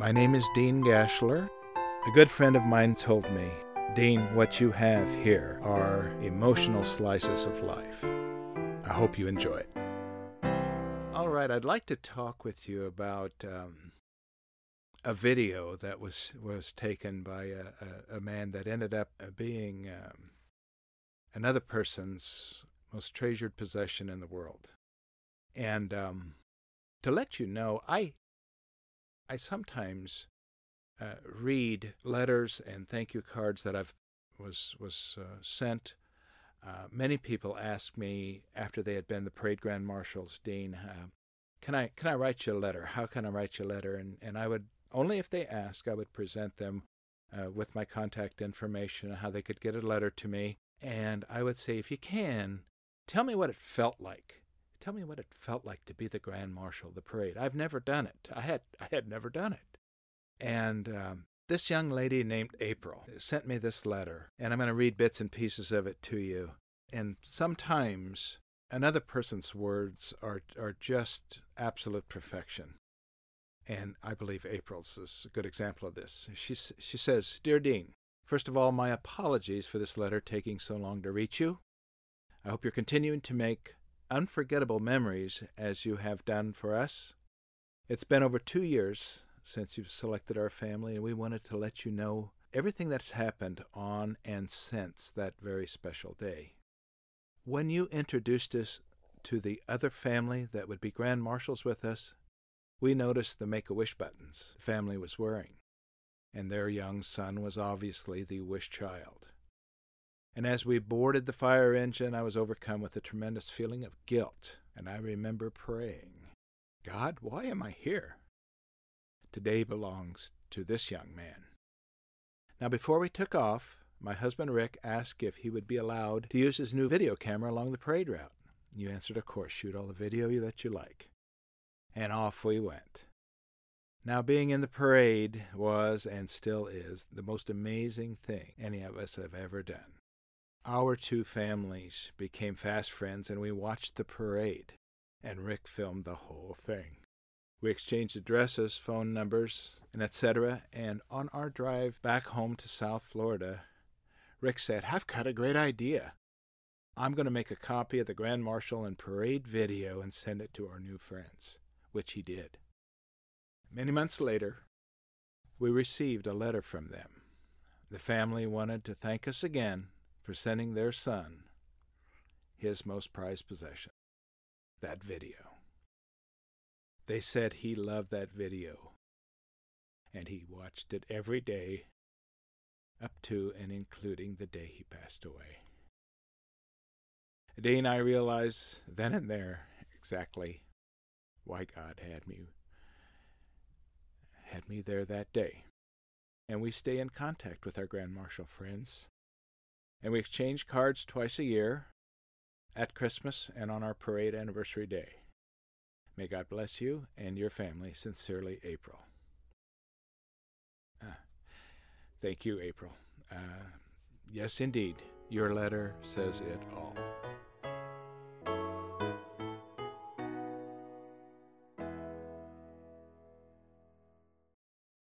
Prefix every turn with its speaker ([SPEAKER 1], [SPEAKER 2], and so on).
[SPEAKER 1] My name is Dean Gashler. A good friend of mine told me, Dean, what you have here are emotional slices of life. I hope you enjoy it. All right, I'd like to talk with you about um, a video that was was taken by a, a, a man that ended up being um, another person's most treasured possession in the world. And um, to let you know, I I sometimes uh, read letters and thank you cards that I've was was uh, sent. Uh, many people ask me after they had been the parade grand marshals, Dean, uh, can I can I write you a letter? How can I write you a letter? And and I would only if they ask, I would present them uh, with my contact information, and how they could get a letter to me, and I would say, if you can, tell me what it felt like. Tell me what it felt like to be the grand marshal of the parade. I've never done it. I had I had never done it. And um, this young lady named April sent me this letter, and I'm going to read bits and pieces of it to you. And sometimes another person's words are are just absolute perfection. And I believe April's is a good example of this. She she says, "Dear Dean, first of all, my apologies for this letter taking so long to reach you. I hope you're continuing to make unforgettable memories as you have done for us. It's been over two years since you've selected our family, and we wanted to let you know everything that's happened on and since that very special day. When you introduced us to the other family that would be grand marshals with us, we noticed the Make a Wish buttons the family was wearing, and their young son was obviously the wish child. And as we boarded the fire engine, I was overcome with a tremendous feeling of guilt, and I remember praying, God, why am I here? Today belongs to this young man. Now, before we took off, my husband Rick asked if he would be allowed to use his new video camera along the parade route. You answered, of course, shoot all the video that you like. And off we went. Now, being in the parade was and still is the most amazing thing any of us have ever done. Our two families became fast friends and we watched the parade, and Rick filmed the whole thing. We exchanged addresses, phone numbers, and etc. And on our drive back home to South Florida, Rick said, I've got a great idea. I'm going to make a copy of the Grand Marshal and Parade video and send it to our new friends, which he did. Many months later, we received a letter from them. The family wanted to thank us again for sending their son his most prized possession, that video. They said he loved that video, and he watched it every day up to and including the day he passed away. Dean, I realized then and there exactly why God had me had me there that day. And we stay in contact with our Grand Marshal friends and we exchange cards twice a year at Christmas and on our parade anniversary day. May God bless you and your family. Sincerely, April. Ah, thank you, April. Uh, yes, indeed, your letter says it all.